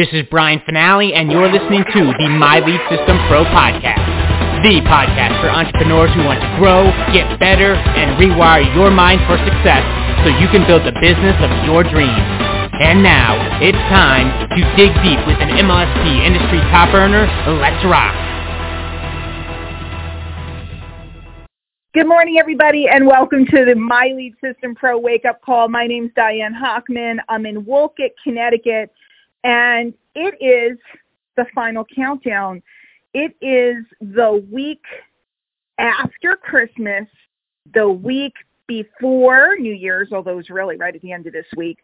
This is Brian Fanale, and you're listening to the My Lead System Pro podcast, the podcast for entrepreneurs who want to grow, get better, and rewire your mind for success so you can build the business of your dreams. And now, it's time to dig deep with an MLSP industry top earner. Let's rock. Good morning, everybody, and welcome to the My Lead System Pro Wake Up Call. My name's Diane Hochman. I'm in Wolcott, Connecticut, and it is the final countdown. It is the week after Christmas, the week before New Year's, although it's really right at the end of this week.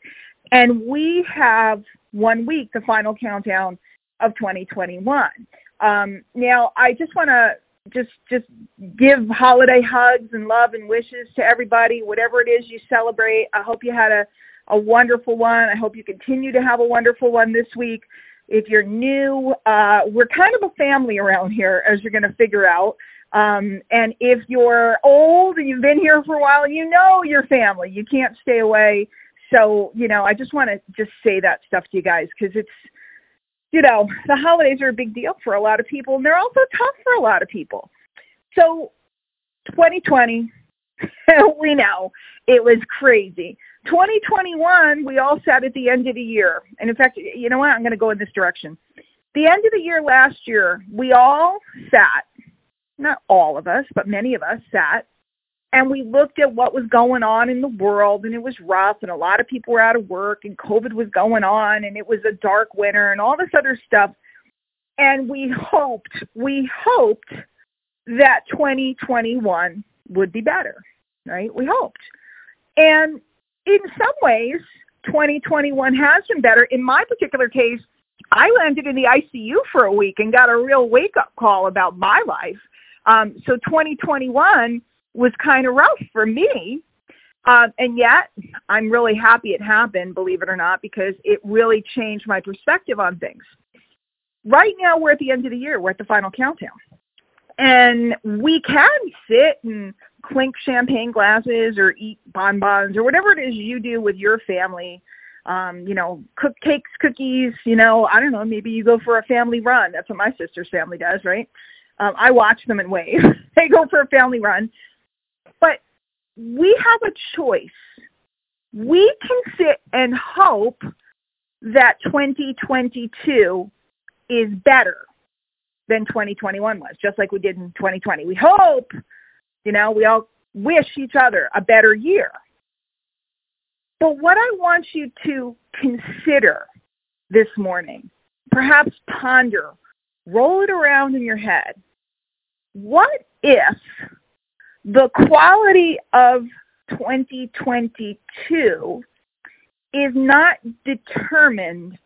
And we have one week, the final countdown of 2021. Um, now, I just want to just just give holiday hugs and love and wishes to everybody, whatever it is you celebrate. I hope you had a a wonderful one. I hope you continue to have a wonderful one this week. If you're new, uh, we're kind of a family around here, as you're going to figure out. Um, and if you're old and you've been here for a while, you know your family. You can't stay away. So, you know, I just want to just say that stuff to you guys because it's, you know, the holidays are a big deal for a lot of people and they're also tough for a lot of people. So 2020, we know it was crazy. 2021, we all sat at the end of the year. And in fact, you know what? I'm going to go in this direction. The end of the year last year, we all sat, not all of us, but many of us sat, and we looked at what was going on in the world, and it was rough, and a lot of people were out of work, and COVID was going on, and it was a dark winter, and all this other stuff. And we hoped, we hoped that 2021 would be better, right? We hoped. And in some ways, 2021 has been better. In my particular case, I landed in the ICU for a week and got a real wake up call about my life. Um, so 2021 was kind of rough for me. Uh, and yet, I'm really happy it happened, believe it or not, because it really changed my perspective on things. Right now, we're at the end of the year. We're at the final countdown. And we can sit and clink champagne glasses or eat bonbons or whatever it is you do with your family. Um, you know, cook cakes, cookies, you know, I don't know, maybe you go for a family run. That's what my sister's family does, right? Um, I watch them and wave. they go for a family run. But we have a choice. We can sit and hope that 2022 is better than 2021 was, just like we did in 2020. We hope you know, we all wish each other a better year. But what I want you to consider this morning, perhaps ponder, roll it around in your head. What if the quality of 2022 is not determined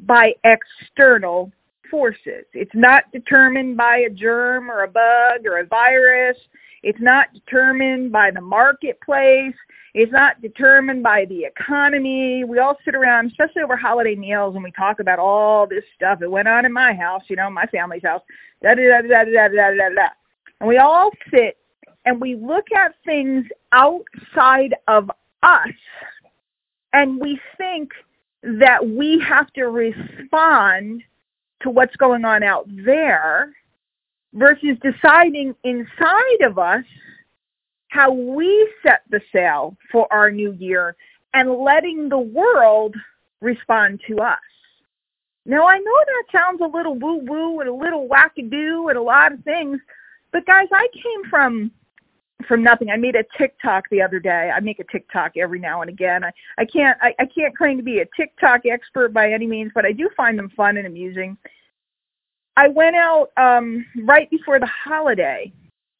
by external forces? It's not determined by a germ or a bug or a virus. It's not determined by the marketplace. It's not determined by the economy. We all sit around, especially over holiday meals, and we talk about all this stuff that went on in my house, you know, my family's house. Da da da da da da da da. And we all sit and we look at things outside of us, and we think that we have to respond to what's going on out there versus deciding inside of us how we set the sail for our new year and letting the world respond to us. Now, I know that sounds a little woo woo and a little wackadoo and a lot of things, but guys, I came from from nothing. I made a TikTok the other day. I make a TikTok every now and again. I, I can't I, I can't claim to be a TikTok expert by any means, but I do find them fun and amusing. I went out um right before the holiday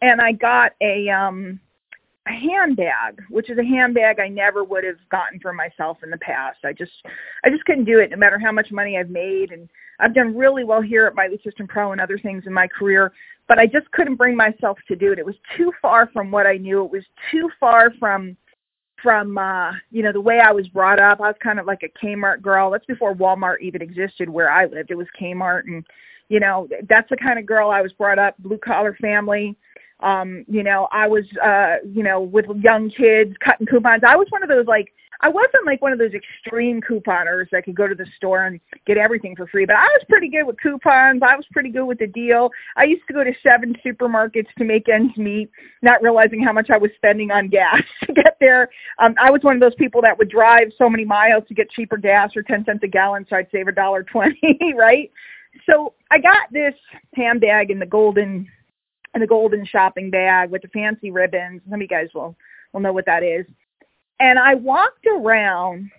and I got a um a handbag, which is a handbag I never would have gotten for myself in the past. I just I just couldn't do it no matter how much money I've made and I've done really well here at My Lead System Pro and other things in my career, but I just couldn't bring myself to do it. It was too far from what I knew. It was too far from from uh you know the way I was brought up. I was kind of like a Kmart girl. That's before Walmart even existed where I lived. It was Kmart and you know that's the kind of girl i was brought up blue collar family um you know i was uh you know with young kids cutting coupons i was one of those like I wasn't like one of those extreme couponers that could go to the store and get everything for free, but I was pretty good with coupons. I was pretty good with the deal. I used to go to seven supermarkets to make ends meet, not realizing how much I was spending on gas to get there. Um, I was one of those people that would drive so many miles to get cheaper gas or 10 cents a gallon so I'd save a dollar 20, right? So I got this handbag in the golden in the golden shopping bag with the fancy ribbons. Some of you guys will will know what that is. And I walked around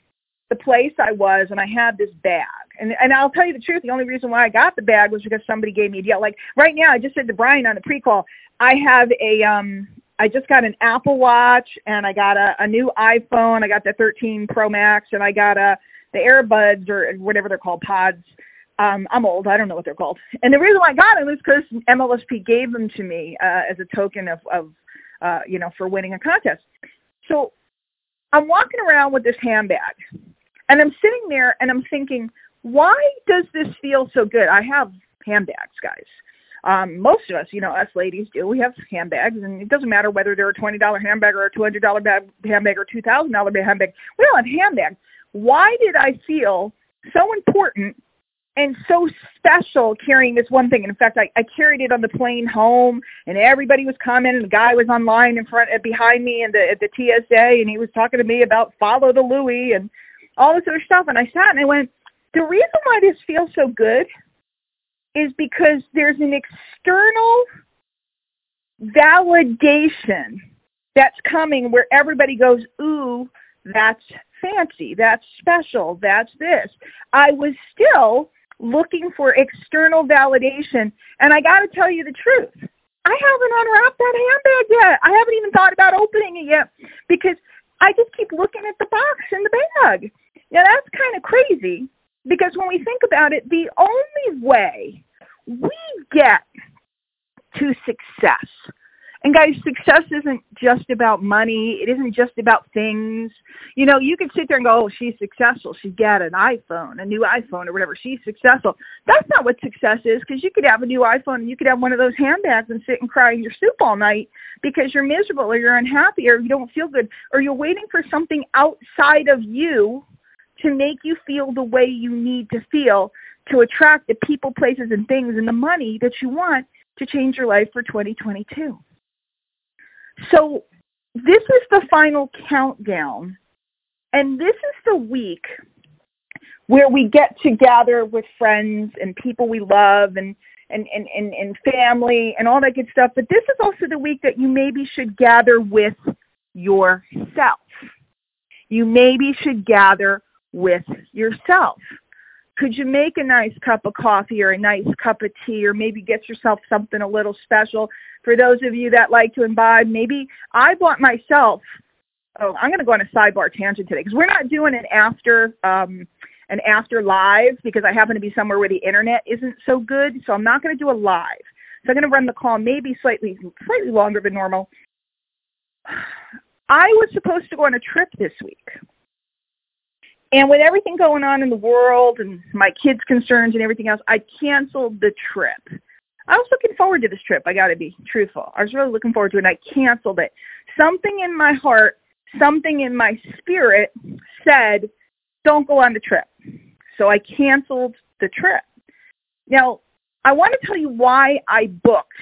the place I was and I had this bag. And and I'll tell you the truth, the only reason why I got the bag was because somebody gave me a deal. Like right now I just said to Brian on the pre call, I have a um I just got an Apple Watch and I got a, a new iPhone. I got the 13 Pro Max and I got a the AirBuds or whatever they're called, pods. Um, I'm old. I don't know what they're called. And the reason why I got them is because MLSP gave them to me uh, as a token of, of uh, you know, for winning a contest. So I'm walking around with this handbag and I'm sitting there and I'm thinking, why does this feel so good? I have handbags, guys. Um, most of us, you know, us ladies do. We have handbags, and it doesn't matter whether they're a twenty dollar handbag or a two hundred dollar bag, handbag or two thousand dollar handbag. We all have handbags. Why did I feel so important and so special carrying this one thing. And in fact, I, I carried it on the plane home, and everybody was commenting. The guy was online in front, uh, behind me, and the at the TSA, and he was talking to me about follow the Louis and all this other stuff. And I sat and I went, the reason why this feels so good is because there's an external validation that's coming where everybody goes, ooh, that's fancy, that's special, that's this. I was still looking for external validation. And I got to tell you the truth. I haven't unwrapped that handbag yet. I haven't even thought about opening it yet because I just keep looking at the box and the bag. Now that's kind of crazy because when we think about it, the only way we get to success and guys, success isn't just about money. It isn't just about things. You know, you could sit there and go, oh, she's successful. She got an iPhone, a new iPhone or whatever. She's successful. That's not what success is because you could have a new iPhone and you could have one of those handbags and sit and cry in your soup all night because you're miserable or you're unhappy or you don't feel good or you're waiting for something outside of you to make you feel the way you need to feel to attract the people, places, and things and the money that you want to change your life for 2022. So this is the final countdown. And this is the week where we get to gather with friends and people we love and, and, and, and, and family and all that good stuff. But this is also the week that you maybe should gather with yourself. You maybe should gather with yourself could you make a nice cup of coffee or a nice cup of tea or maybe get yourself something a little special? For those of you that like to imbibe maybe i bought myself oh i'm going to go on a sidebar tangent today because we're not doing an after um an after live because i happen to be somewhere where the internet isn't so good so i'm not going to do a live. So i'm going to run the call maybe slightly slightly longer than normal. I was supposed to go on a trip this week and with everything going on in the world and my kids' concerns and everything else, I canceled the trip. I was looking forward to this trip. I got to be truthful. I was really looking forward to it, and I canceled it. Something in my heart, something in my spirit said, don't go on the trip. So I canceled the trip. Now, I want to tell you why I booked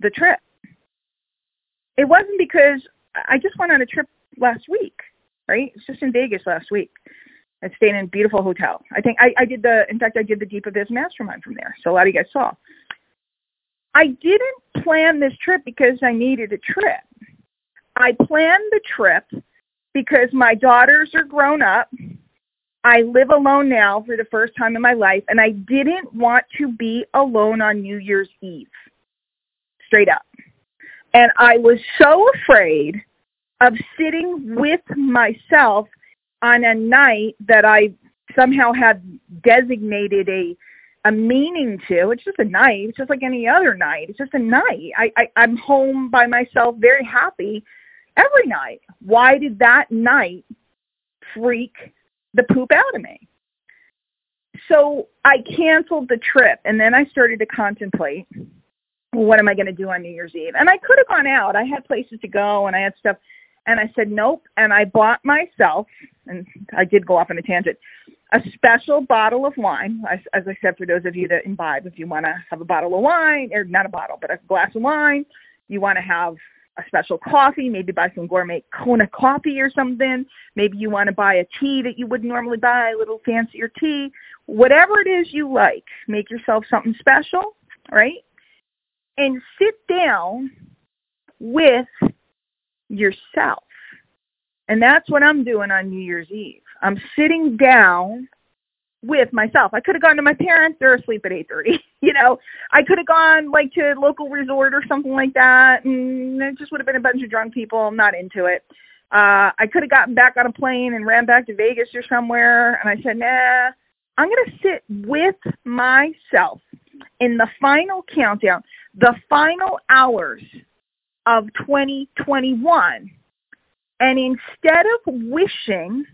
the trip. It wasn't because I just went on a trip last week right? It's just in Vegas last week. I stayed in a beautiful hotel. I think I, I did the, in fact, I did the Deep Abyss Mastermind from there. So a lot of you guys saw. I didn't plan this trip because I needed a trip. I planned the trip because my daughters are grown up. I live alone now for the first time in my life, and I didn't want to be alone on New Year's Eve. Straight up. And I was so afraid of sitting with myself on a night that I somehow had designated a a meaning to. It's just a night. It's just like any other night. It's just a night. I, I I'm home by myself, very happy every night. Why did that night freak the poop out of me? So I canceled the trip, and then I started to contemplate what am I going to do on New Year's Eve? And I could have gone out. I had places to go, and I had stuff And I said, nope. And I bought myself, and I did go off on a tangent, a special bottle of wine. As, as I said, for those of you that imbibe, if you want to have a bottle of wine, or not a bottle, but a glass of wine, you want to have a special coffee, maybe buy some gourmet Kona coffee or something. Maybe you want to buy a tea that you wouldn't normally buy, a little fancier tea. Whatever it is you like, make yourself something special, right? And sit down with yourself. And that's what I'm doing on New Year's Eve. I'm sitting down with myself. I could have gone to my parents. They're asleep at 8.30. you know, I could have gone like to a local resort or something like that. And it just would have been a bunch of drunk people. I'm not into it. Uh, I could have gotten back on a plane and ran back to Vegas or somewhere. And I said, nah, I'm going to sit with myself in the final countdown, the final hours of 2021. And instead of wishing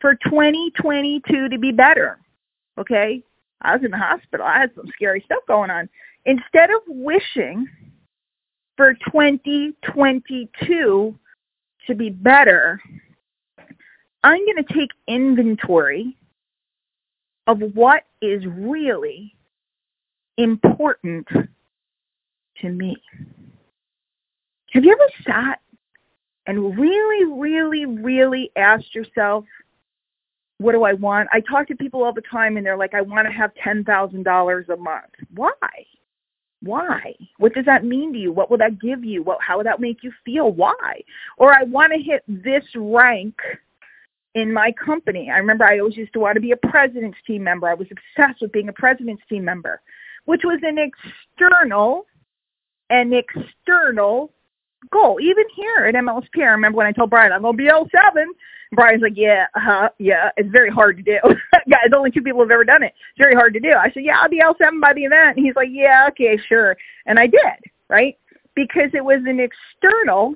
for 2022 to be better, okay, I was in the hospital. I had some scary stuff going on. Instead of wishing for 2022 to be better, I'm going to take inventory of what is really important to me. Have you ever sat and really, really, really asked yourself, what do I want? I talk to people all the time and they're like, I want to have $10,000 a month. Why? Why? What does that mean to you? What will that give you? What, how will that make you feel? Why? Or I want to hit this rank in my company. I remember I always used to want to be a president's team member. I was obsessed with being a president's team member, which was an external, an external goal. Even here at MLSP, I remember when I told Brian, I'm to be L7. Brian's like, yeah, uh-huh, yeah, it's very hard to do. Guys, only two people have ever done it. It's very hard to do. I said, yeah, I'll be L7 by the event. And he's like, yeah, okay, sure. And I did, right? Because it was an external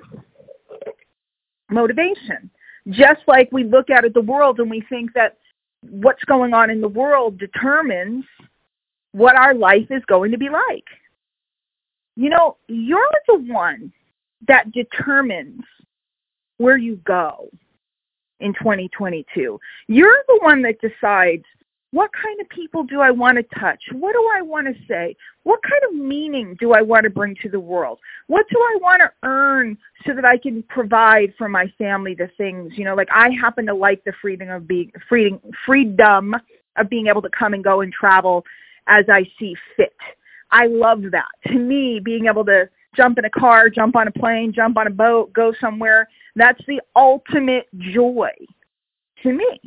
motivation. Just like we look out at the world and we think that what's going on in the world determines what our life is going to be like. You know, you're the one that determines where you go in 2022. You're the one that decides what kind of people do I want to touch? What do I want to say? What kind of meaning do I want to bring to the world? What do I want to earn so that I can provide for my family the things, you know, like I happen to like the freedom of being freedom freedom of being able to come and go and travel as I see fit. I love that. To me, being able to jump in a car, jump on a plane, jump on a boat, go somewhere. That's the ultimate joy to me.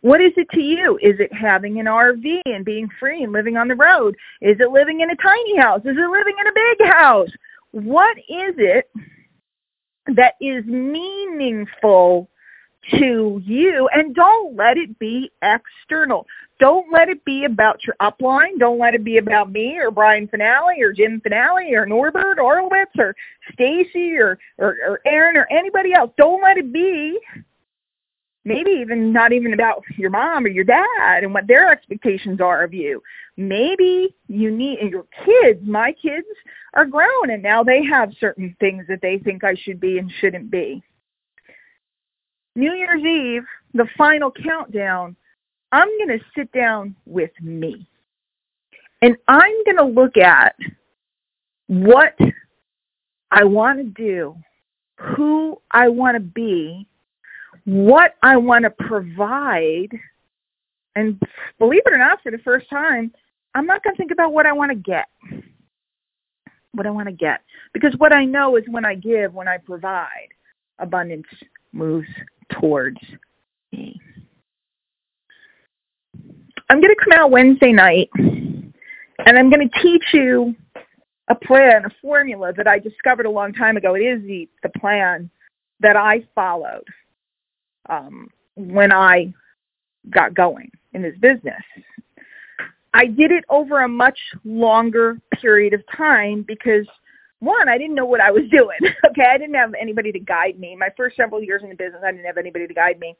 What is it to you? Is it having an RV and being free and living on the road? Is it living in a tiny house? Is it living in a big house? What is it that is meaningful to you and don't let it be external. Don't let it be about your upline. Don't let it be about me or Brian Fanale or Jim Fanale or Norbert Orlewicz or Stacy or, or, or Aaron or anybody else. Don't let it be maybe even not even about your mom or your dad and what their expectations are of you. Maybe you need, and your kids, my kids are grown and now they have certain things that they think I should be and shouldn't be. New Year's Eve, the final countdown, I'm going to sit down with me. And I'm going to look at what I want to do, who I want to be, what I want to provide. And believe it or not, for the first time, I'm not going to think about what I want to get. What I want to get. Because what I know is when I give, when I provide, abundance moves towards me. I'm going to come out Wednesday night and I'm going to teach you a plan, a formula that I discovered a long time ago. It is the, the plan that I followed um, when I got going in this business. I did it over a much longer period of time because one, I didn't know what I was doing. okay, I didn't have anybody to guide me. My first several years in the business, I didn't have anybody to guide me.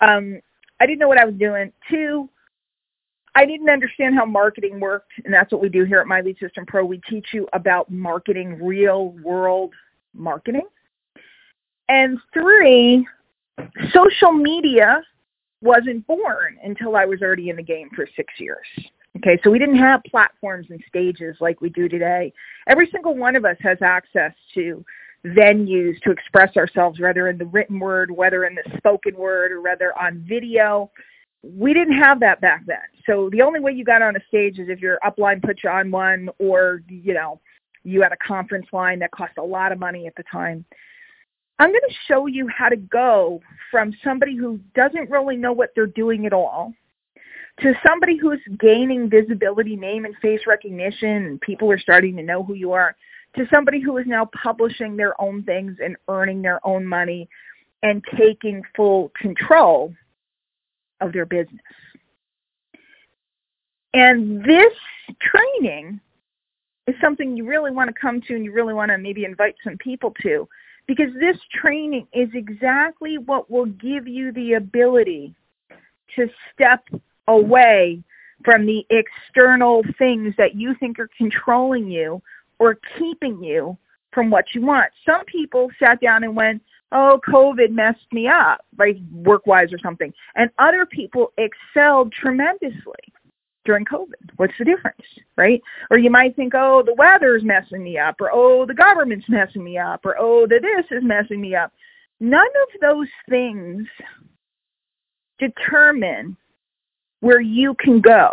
Um, I didn't know what I was doing. Two, I didn't understand how marketing worked, and that's what we do here at My Lead System Pro. We teach you about marketing, real world marketing. And three, social media wasn't born until I was already in the game for six years. Okay, so we didn't have platforms and stages like we do today. Every single one of us has access to venues to express ourselves, whether in the written word, whether in the spoken word, or whether on video. We didn't have that back then. So the only way you got on a stage is if your upline put you on one or, you know, you had a conference line that cost a lot of money at the time. I'm going to show you how to go from somebody who doesn't really know what they're doing at all to somebody who's gaining visibility, name and face recognition, and people are starting to know who you are, to somebody who is now publishing their own things and earning their own money and taking full control of their business. And this training is something you really want to come to and you really want to maybe invite some people to because this training is exactly what will give you the ability to step away from the external things that you think are controlling you or keeping you from what you want. Some people sat down and went, oh, COVID messed me up, like work-wise or something. And other people excelled tremendously during COVID. What's the difference, right? Or you might think, oh, the weather's messing me up, or oh, the government's messing me up, or oh, the this is messing me up. None of those things determine where you can go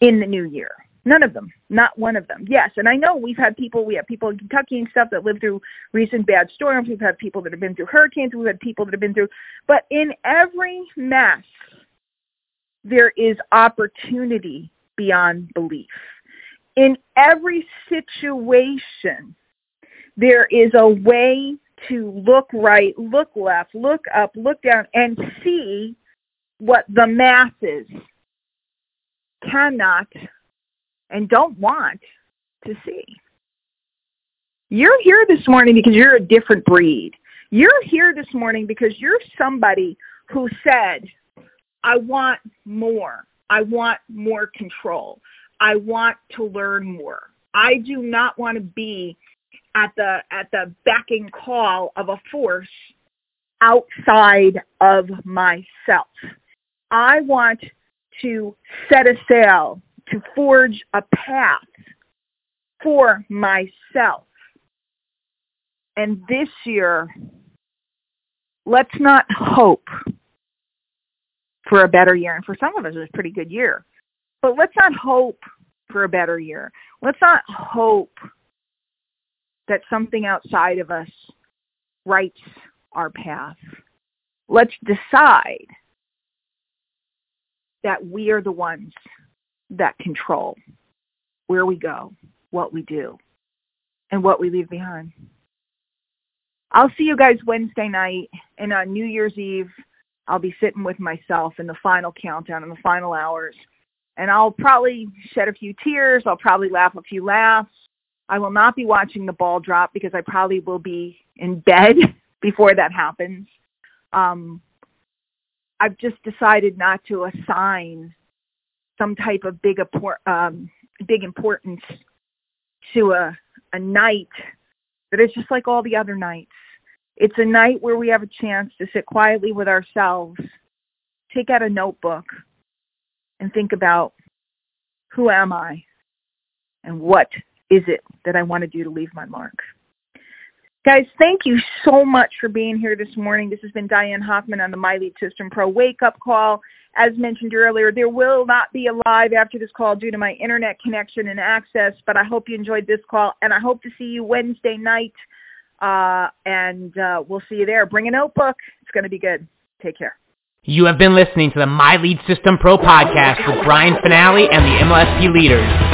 in the new year. None of them. Not one of them. Yes, and I know we've had people, we have people in Kentucky and stuff that lived through recent bad storms. We've had people that have been through hurricanes. We've had people that have been through, but in every mess, there is opportunity beyond belief. In every situation, there is a way to look right, look left, look up, look down, and see what the masses cannot and don't want to see. You're here this morning because you're a different breed. You're here this morning because you're somebody who said, I want more. I want more control. I want to learn more. I do not want to be at the at the backing call of a force outside of myself. I want to set a sail to forge a path for myself. And this year, let's not hope for a better year. And for some of us, it's a pretty good year. But let's not hope for a better year. Let's not hope that something outside of us writes our path. Let's decide that we are the ones that control where we go, what we do, and what we leave behind. I'll see you guys Wednesday night and on New Year's Eve. I'll be sitting with myself in the final countdown in the final hours. And I'll probably shed a few tears. I'll probably laugh a few laughs. I will not be watching the ball drop because I probably will be in bed before that happens. Um, I've just decided not to assign some type of big um, big importance to a a night that is just like all the other nights. It's a night where we have a chance to sit quietly with ourselves, take out a notebook, and think about who am I and what is it that I want to do to leave my mark. Guys, thank you so much for being here this morning. This has been Diane Hochman on the My Lead System Pro Wake Up Call. As mentioned earlier, there will not be a live after this call due to my internet connection and access, but I hope you enjoyed this call, and I hope to see you Wednesday night, uh, and uh, we'll see you there. Bring a notebook. It's going to be good. Take care. You have been listening to the My Lead System Pro podcast with Brian Fanale and the MLSP leaders.